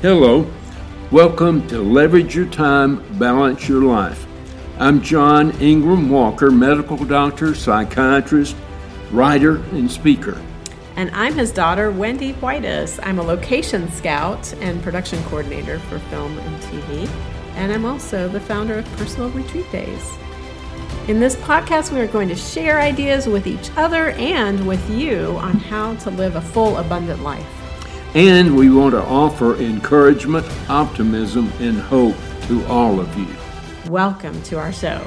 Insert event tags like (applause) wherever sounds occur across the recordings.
Hello, welcome to Leverage Your Time, Balance Your Life. I'm John Ingram Walker, medical doctor, psychiatrist, writer, and speaker. And I'm his daughter, Wende Whitus. I'm a location scout and production coordinator for film and TV. And I'm also the founder of Personal Retreat Days. In this podcast, we are going to share ideas with each other and with you on how to live a full, abundant life. And we want to offer encouragement, optimism, and hope to all of you. Welcome to our show.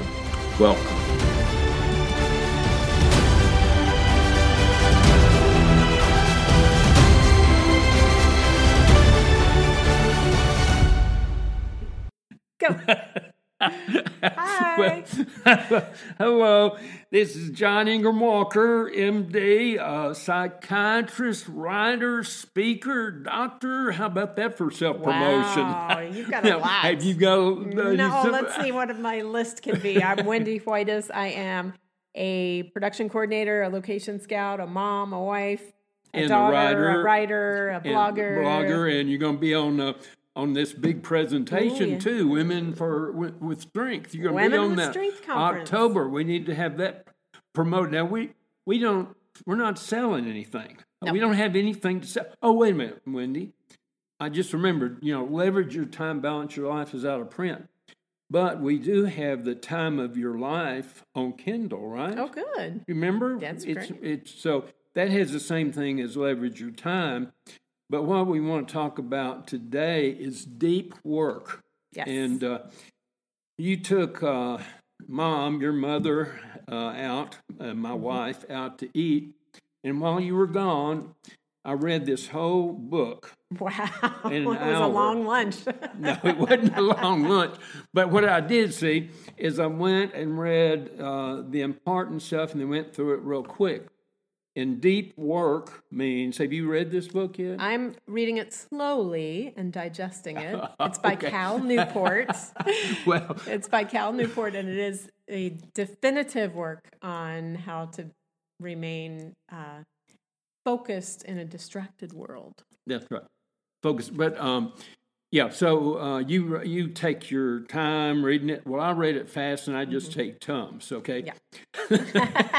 Welcome. Go. (laughs) Hi. (laughs) Hello, this is John Ingram Walker, MD, uh, psychiatrist, writer, speaker, doctor. How about that for self promotion? Wow, you've got a lot. Have you got? Uh, no, you- let's see what my list can be. I'm Wende Whitus. I am a production coordinator, a location scout, a mom, a wife, a And a daughter, writer, writer, a and blogger. blogger, and you're going to be on uh, on this big presentation Ooh, yeah. too. Women for with, with strength. You're going to be on that Strength. October. We need to have that promoted. Now we we don't we're not selling anything. No. We don't have anything to sell. Oh wait a minute, Wende. I just remembered. You know, leverage your time, balance your life is out of print. But we do have the time of your life on Kindle, right? Oh, good. Remember? That's it's, great. It's so that has the same thing as leverage your time. But what we want to talk about today is deep work. Yes. And uh, you took uh, mom, your mother, uh, out, uh, my Mm-hmm. wife, out to eat. And while you were gone, I read this whole book. wow. in (laughs) it was a long lunch. (laughs) No, it wasn't a long lunch. But what I did see is I went and read uh, the important stuff and then went through it real quick. And deep work means, have you read this book yet? I'm reading it slowly and digesting it. (laughs) It's by Okay. Cal Newport. (laughs) well, it's by Cal Newport, and it is a definitive work on how to remain uh, focused in a distracted world. that's right. Focus. But um, yeah, so uh, you you take your time reading it. Well, I read it fast and I just take tums, okay? Yeah.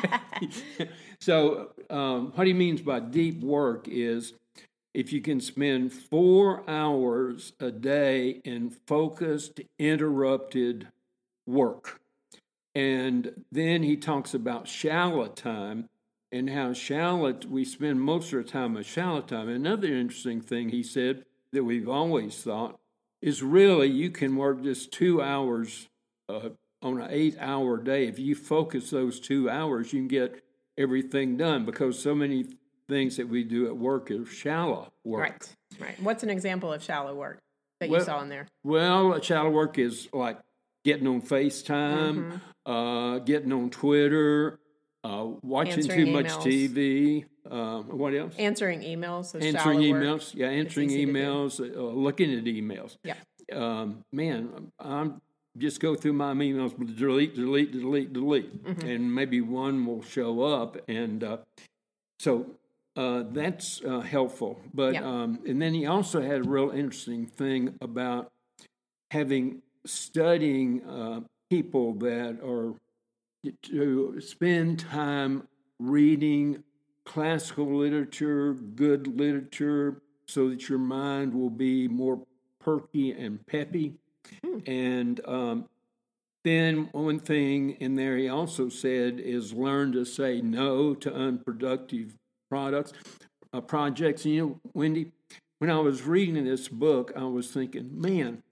(laughs) so, um, what he means by deep work is if you can spend four hours a day in focused, interrupted work. And then he talks about shallow time and how shallow we spend most of our time on shallow time. Another interesting thing he said that we've always thought is really you can work just two hours uh, on an eight hour day. If you focus those two hours, you can get everything done because so many things that we do at work are shallow work. Right. Right. What's an example of shallow work that you saw in there? Well, shallow work is like getting on FaceTime, Mm-hmm. uh, getting on Twitter, uh, watching Answering too much emails. TV. Um, what else? Answering emails. answering shallow work. emails. Yeah, answering easy to do. emails, uh, looking at emails. Yeah. Um, man, I'm just go through my emails, delete, delete, delete, delete, Mm-hmm. and maybe one will show up, and uh, so uh, that's uh, helpful. But Yeah. um, and then he also had a real interesting thing about having studying uh, people that are to spend time reading classical literature, good literature, so that your mind will be more perky and peppy. And um, then one thing in there he also said is learn to say no to unproductive products, uh, projects. And you know, Wende, when I was reading this book, I was thinking, man,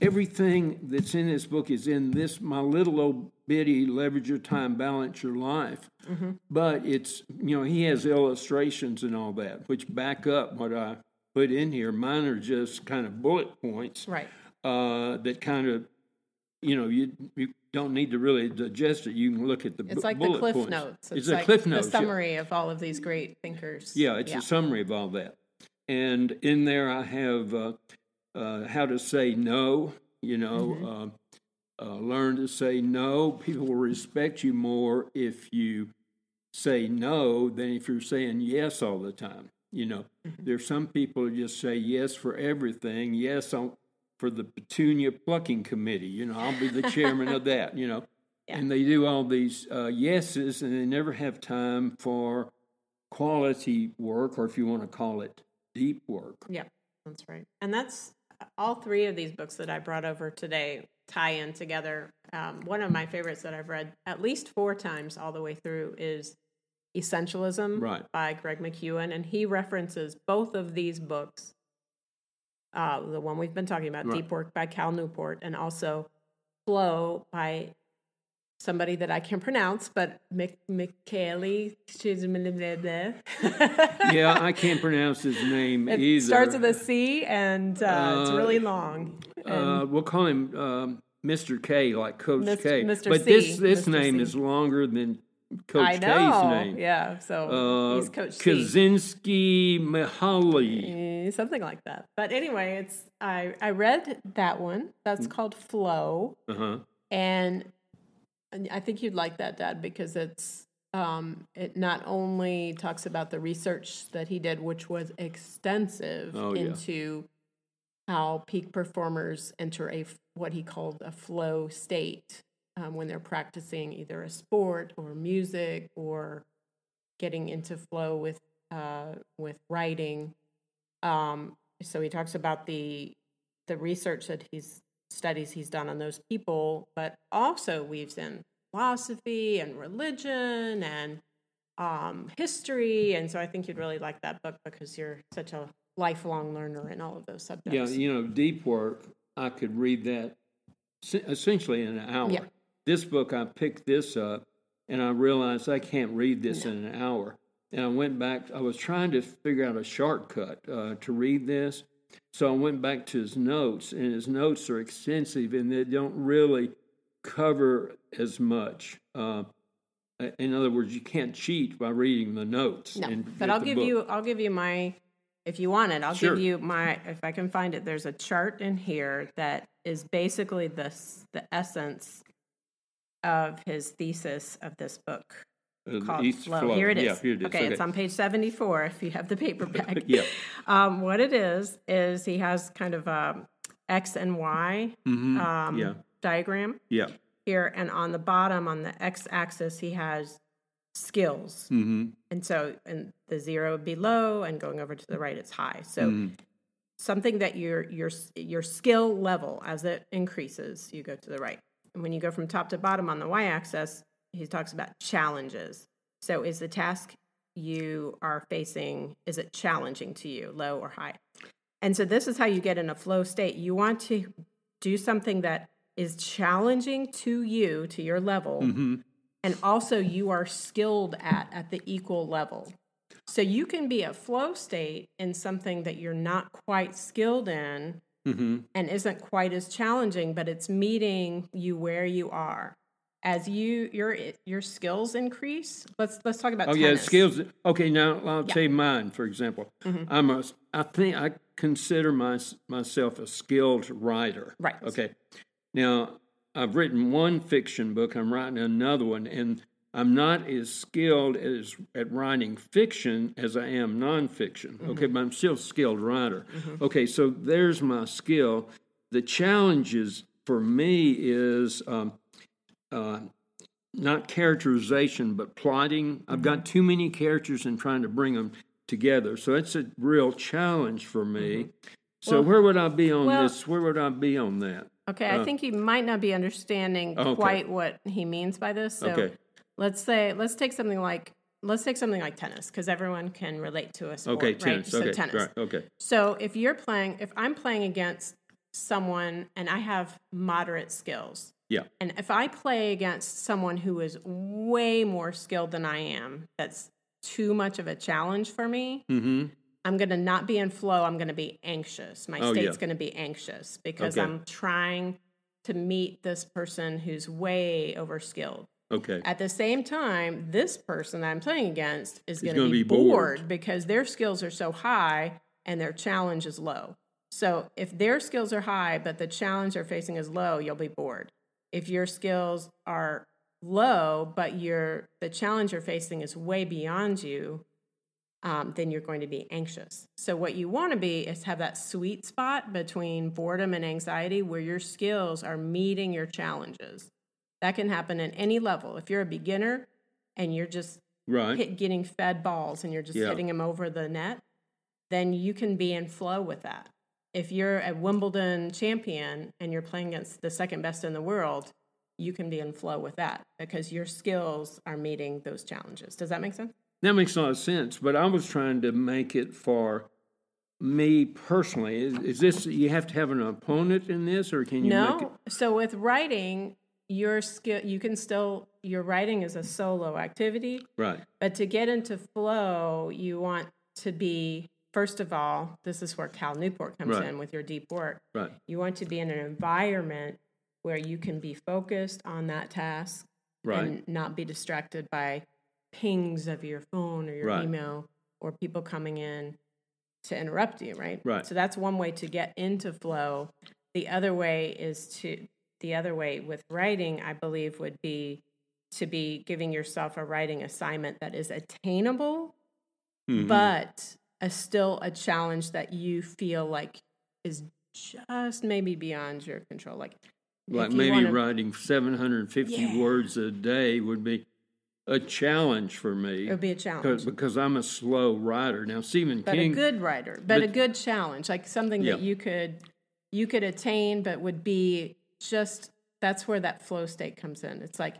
everything that's in this book is in this my little old bitty leverage your time balance your life. But it's you know he has illustrations and all that which back up what i put in here. Mine are just kind of bullet points. Right. Uh, that kind of you know you you don't need to really digest it you can look at the It's bu- like the cliff points. notes. it's, like a cliff notes The yeah. summary of all of these great thinkers. Yeah, it's a summary of all that. And in there, I have uh, uh, how to say no. You know, uh, uh, learn to say no. People will respect you more if you say no than if you're saying yes all the time. You know, Mm-hmm. there's some people who just say yes for everything. Yes, on, for the petunia plucking committee. You know, I'll be the chairman of that. You know, (laughs) Yeah. and they do all these uh, yeses, and they never have time for quality work, or if you want to call it deep work. Yeah, that's right. And that's all three of these books that I brought over today tie in together. Um, one of my favorites that I've read at least four times all the way through is Essentialism Right. by Greg McKeown. And he references both of these books uh, the one we've been talking about, Right. Deep Work by Cal Newport, and also Flow by somebody that I can pronounce, but Mik- Michele (laughs) Yeah, I can't pronounce his name It either. starts with a C and uh, it's Uh, really long. Uh, we'll call him um, Mr. K, like Coach Mr. K. Mr. But C, this this Mr. name C. is longer than Coach I K's name. Yeah, so Uh, he's Coach C. Kaczynski Mihaly. Eh, Something like that. But anyway, it's I I read that one. That's Mm. called Flow, Uh huh. and I think you'd like that, Dad, because it's um, it not only talks about the research that he did, which was extensive Oh, yeah. into how peak performers enter a what he called a flow state um, when they're practicing either a sport or music or getting into flow with uh, with writing. Um, so he talks about the the research that he's studies he's done on those people, but also weaves in philosophy and religion and um, history. And so I think you'd really like that book because you're such a lifelong learner in all of those subjects. Yeah, you know, deep work. I could read that essentially in an hour. Yeah. This book, I picked this up, and I realized I can't read this in an hour. And I went back. I was trying to figure out a shortcut uh, to read this, so I went back to his notes, and his notes are extensive, and they don't really cover as much. Uh, in other words, you can't cheat by reading the notes. No, and but I'll give book. you I'll give you my if you want it, I'll Sure. give you my if I can find it. There's a chart in here that is basically the the essence of his thesis of this book Uh, called East Flow. Here it is. Yeah, here it is. Okay, it's on page 74 if you have the paperback. (laughs) Yeah. Um, what it is is he has kind of a X and Y Mhm. um, Yeah. diagram Yeah. here, and on the bottom on the X axis he has skills. Mm-hmm. And so, and the zero would be low, and going over to the right, it's high. So, Mm-hmm. something that your your your skill level as it increases, you go to the right. And when you go from top to bottom on the y-axis, he talks about challenges. So, is the task you are facing is it challenging to you, low or high? And so, this is how you get in a flow state. You want to do something that is challenging to you, to your level, Mm-hmm. and also you are skilled at at the equal level. So you can be a flow state in something that you're not quite skilled in Mm-hmm. and isn't quite as challenging, but it's meeting you where you are. As you your your skills increase, let's let's talk about Oh yeah, skills. Okay, now I'll Yeah. Mm-hmm. say mine for example. I'm a. I think I consider my, myself a skilled writer. Right. Okay. Now I've written one fiction book. I'm writing another one, and I'm not as skilled as at writing fiction as I am nonfiction. Mm-hmm. Okay, but I'm still a skilled writer. Okay, so there's my skill. The challenges for me is. Um, uh, not characterization, but plotting. I've got too many characters and trying to bring them together. So it's a real challenge for me. So Well- where would I be on well- this? Where would I be on that? Okay, I think you might not be understanding Okay. quite what he means by this. So Okay. Let's say let's take something like let's take something like tennis because everyone can relate to a sport, Okay, right? tennis. So Okay, tennis. right. Okay. So if you're playing, if I'm playing against someone and I have moderate skills, Yeah. and if I play against someone who is way more skilled than I am, that's too much of a challenge for me. Mm-hmm. I'm going to not be in flow. I'm going to be anxious. My Oh, state's yeah. going to be anxious because Okay. I'm trying to meet this person who's way overskilled. Okay. At the same time, this person that I'm playing against is going to be, be bored. bored because their skills are so high and their challenge is low. So if their skills are high, but the challenge they're facing is low, you'll be bored. If your skills are low, but your the challenge you're facing is way beyond you, um, then you're going to be anxious. So, what you want to be is have that sweet spot between boredom and anxiety where your skills are meeting your challenges. That can happen at any level. If you're a beginner and you're just Right. hit, getting fed balls and you're just Yeah. hitting them over the net, then you can be in flow with that. If you're a Wimbledon champion and you're playing against the second best in the world, you can be in flow with that because your skills are meeting those challenges. Does that make sense? That makes a lot of sense, but I was trying to make it for me personally. Is, is this you have to have an opponent in this, or can you make it? No. So with writing, your skill you can still your writing is a solo activity, Right. but to get into flow, you want to be first of all, this is where Cal Newport comes Right. in with your deep work. Right. You want to be in an environment where you can be focused on that task Right. and not be distracted by pings of your phone or your Right. email or people coming in to interrupt you, right? Right. So that's one way to get into flow. The other way is to the other way with writing, I believe would be to be giving yourself a writing assignment that is attainable, Mhm. but a still a challenge that you feel like is just maybe beyond your control. Like like maybe wanna- writing 750 Yeah. words a day would be a challenge for me it would be a challenge. because I'm a slow writer. Now Stephen but King a good writer, but, a good challenge, like something that you could you could attain, but would be just that's where that flow state comes in. It's like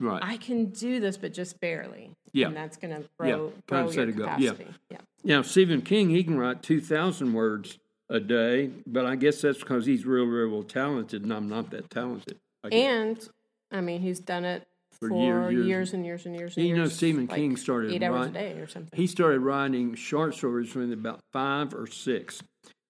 right. I can do this, but just barely. Yeah. and that's going to grow Kind grow your it go. Yeah. capacity. Yeah. Now, Stephen King, he can write 2,000 words a day, but I guess that's because he's real, real, real talented, and I'm not that talented. I. And I mean, he's done it For for, years, years, years. and years and years and You years. know, Stephen like King started eight hours write- a day or something. he started writing short stories when about five or six.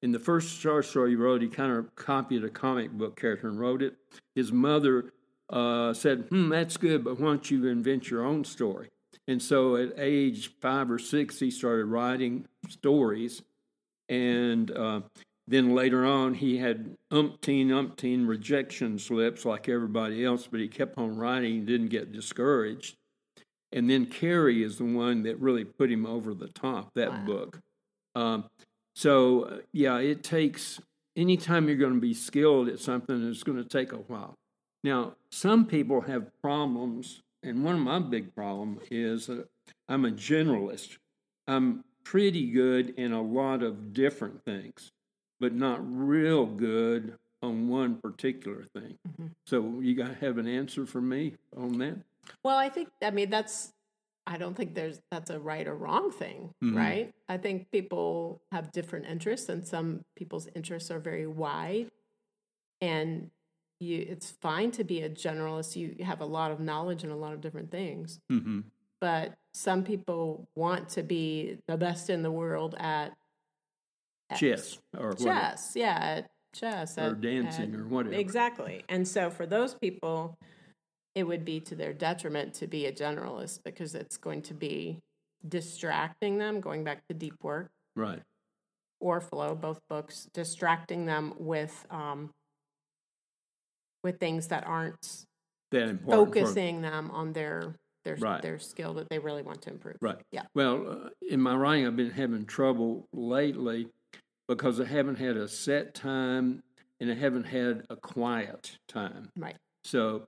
In the first short story he wrote, he kind of copied a comic book character and wrote it. His mother uh, said, Hmm, that's good, but why don't you invent your own story? And so at age five or six, he started writing stories. And uh, then later on, he had umpteen, umpteen rejection slips like everybody else, but he kept on writing didn't get discouraged. And then Carrie is the one that really put him over the top, that Wow. book. Um, so, uh, yeah, it takes, anytime you're going to be skilled at something, it's going to take a while. Now, some people have problems, and one of my big problems is uh, I'm a generalist. I'm pretty good in a lot of different things, but not real good on one particular thing. Mm-hmm. So, you got to have an answer for me on that? Well, I think I mean that's I don't think there's that's a right or wrong thing, Mhm. right? I think people have different interests and some people's interests are very wide and you it's fine to be a generalist. You have a lot of knowledge in a lot of different things. Mm-hmm. But some people want to be the best in the world at, at Chess or whatever. chess, yeah, at chess Or at- dancing at- or whatever. Exactly. And so for those people, it would be to their detriment to be a generalist because it's going to be distracting them, going back to deep work Right. or flow, both books, distracting them with um, with things that aren't That important. for- focusing them on their their Right. their skill that they really want to improve. Right. Yeah. Well, uh, in my writing, I've been having trouble lately because I haven't had a set time and I haven't had a quiet time. Right. So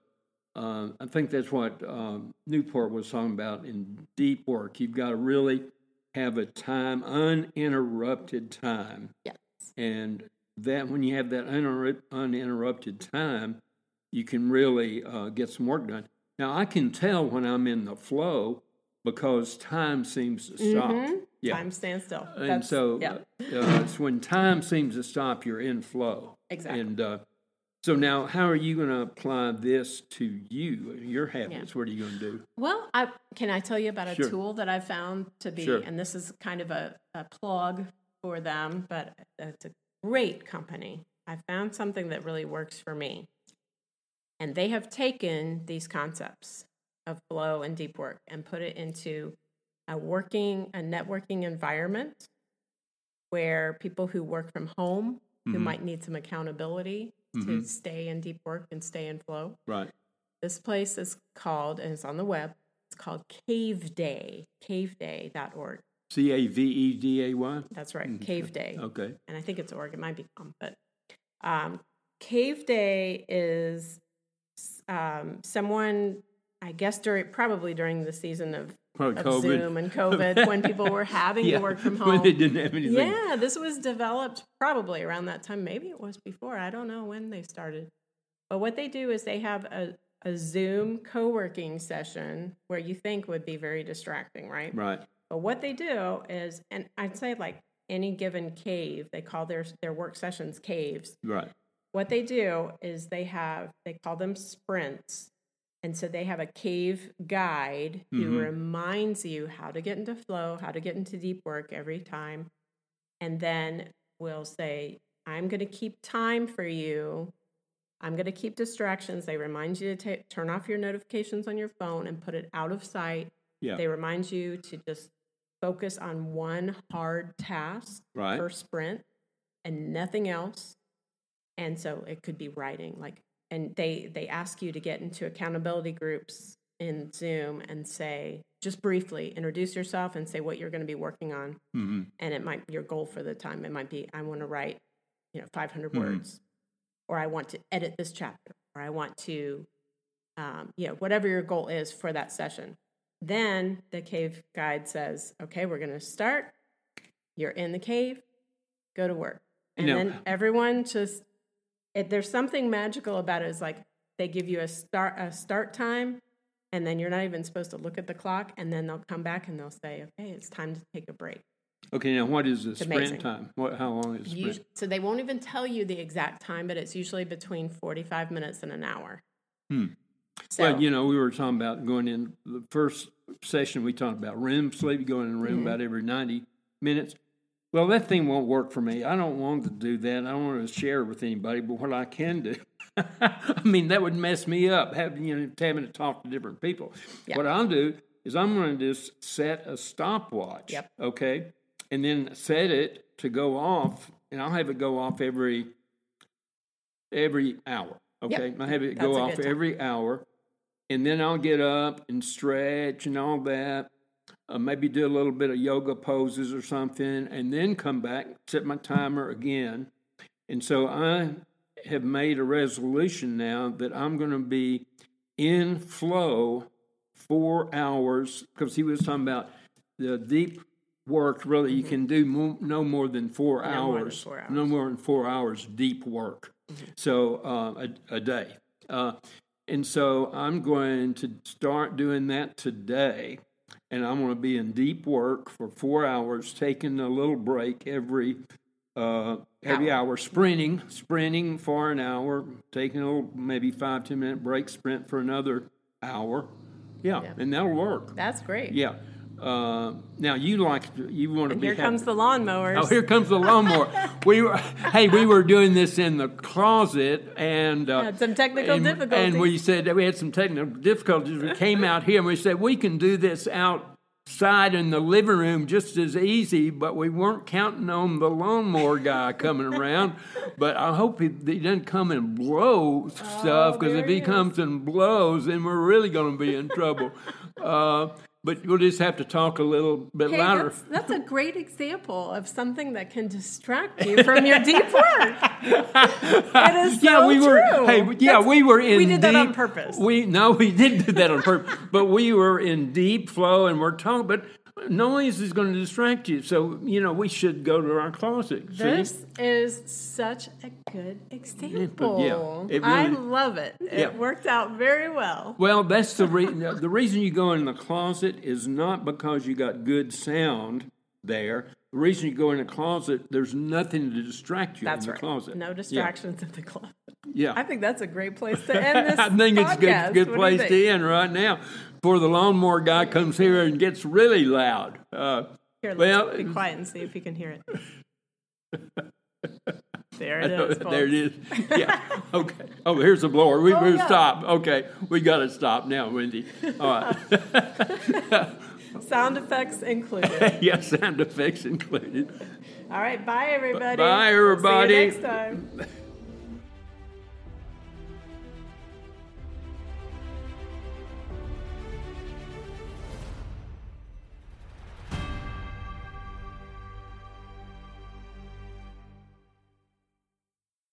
uh, I think that's what um, Newport was talking about in deep work. You've got to really have a time, uninterrupted time. Yes. And that when you have that uninter- uninterrupted time, you can really uh, get some work done. Now, I can tell when I'm in the flow because time seems to stop. Mhm. Yeah. Time stands still. And so yeah. uh, it's when time seems to stop, you're in flow. Exactly. And uh, so now, how are you going to apply this to you, your habits? What are you going to do? Well, I can I tell you about a Sure. tool that I found to be, Sure. and this is kind of a, a plug for them, but it's a great company. I found something that really works for me. And they have taken these concepts of flow and deep work and put it into a working, a networking environment where people who work from home, who Mhm. might need some accountability to Mhm. stay in deep work and stay in flow. Right. This place is called, and it's on the web, it's called Caveday, caveday.org. C A V E D A Y. That's right, Caveday. Okay. and I think it's Oregon, might be calm, but um, Caveday is um, someone, I guess, during probably during the season of, of COVID. Zoom and COVID when people were (laughs) having Yeah, to work from (laughs) when home. they didn't have anything. Yeah, this was developed probably around that time. Maybe it was before. I don't know when they started. But what they do is they have a, a Zoom co working session where you think would be very distracting, right? Right. But what they do is, and I'd say like any given cave, they call their their work sessions caves. Right. What they do is they have they call them sprints, and so they have a cave guide who Mhm. reminds you how to get into flow, how to get into deep work every time, and then will say, "I'm going to keep time for you." I'm going to keep distractions. They remind you to ta- turn off your notifications on your phone and put it out of sight Yeah. they remind you to just focus on one hard task Right. per sprint and nothing else. And so it could be writing, like, and they they ask you to get into accountability groups in Zoom and say just briefly introduce yourself and say what you're going to be working on. hmm And it might your goal for the time. It might be I want to write, you know, 500 Mhm. words, or I want to edit this chapter, or I want to, um, you know, whatever your goal is for that session. Then the cave guide says, okay, we're going to start. You're in the cave, go to work. And then everyone just, it, there's something magical about it. Is like they give you a start a start time, and then you're not even supposed to look at the clock, and then they'll come back and they'll say, okay, it's time to take a break. Okay. Now, what is the sprint amazing. time? What? How long is sprint? So they won't even tell you the exact time, but it's usually between 45 minutes and an hour. Hmm. So, well, you know, we were talking about going in the first session. We talked about REM sleep, going in REM Mm-hmm. about every ninety minutes. Well, that thing won't work for me. I don't want to do that. I don't want to share it with anybody. But what I can do, (laughs) I mean, that would mess me up. Having you know, having to talk to different people. Yeah. What I'll do is I'm going to just set a stopwatch. Yep. Okay, and then set it to go off, and I'll have it go off every every hour. Okay, I have it That's go off every hour, and then I'll get up and stretch and all that. Uh, maybe do a little bit of yoga poses or something, and then come back, set my timer again. And so I have made a resolution now that I'm going to be in flow four hours because he was talking about the deep work. Really, you can do mo- no more than four Mm-hmm. No more than hours. four No hours. Mm-hmm. more than four hours deep work. So uh, a, a day. Uh, and so I'm going to start doing that today. And I'm going to be in deep work for four hours, taking a little break every uh, every hour, sprinting, sprinting for an hour, taking a little maybe five ten minute break, sprint for another hour. Yeah, Yeah. and that'll work. that's great. Yeah. Uh, now you like you want to And be here happy- comes the lawnmowers. Oh, here comes the lawnmower. (laughs) we were, hey, we were doing this in the closet, and uh, Had some technical and, difficulties. And we said that we had some technical difficulties. We came out here and we said we can do this outside in the living room just as easy, but we weren't counting on the lawnmower guy coming around. (laughs) But I hope he, he doesn't come and blow stuff because Oh, if he he is. comes and blows, then we're really going to be in trouble. Uh, but we'll just have to talk a little bit Hey, louder. that's, that's a (laughs) great example of something that can distract you from your deep work. (laughs) It is so yeah, we were. true. Hey, yeah, That's- we were in. We did that on deep- purpose. We no, we didn't do that on purpose. (laughs) but we were in deep flow, and we're talking. But noise is going to distract you, so you know we should go to our closet. see? This is such a good example. it I love it. It Yeah. worked out very well. Well, that's the reason. the reason you go in the closet is not because you got good sound there. The reason you go in the closet, there's nothing to distract you That's in the right. closet. No Yeah. distractions in the closet. Yeah. I think that's a great place to end this. (laughs) I think it's a good, good What do you place to end right now. Before the lawnmower guy comes here and gets really loud. Uh, Here, Well, be quiet and see if you can hear it. (laughs) there it is. there it is. Yeah. Okay. Oh, here's the blower. We, Oh, yeah. stop. Okay. We got to stop now, Wende. All right. (laughs) Sound effects included. (laughs) yeah, sound effects included. All right, bye everybody. Bye, everybody. See you everybody. next time.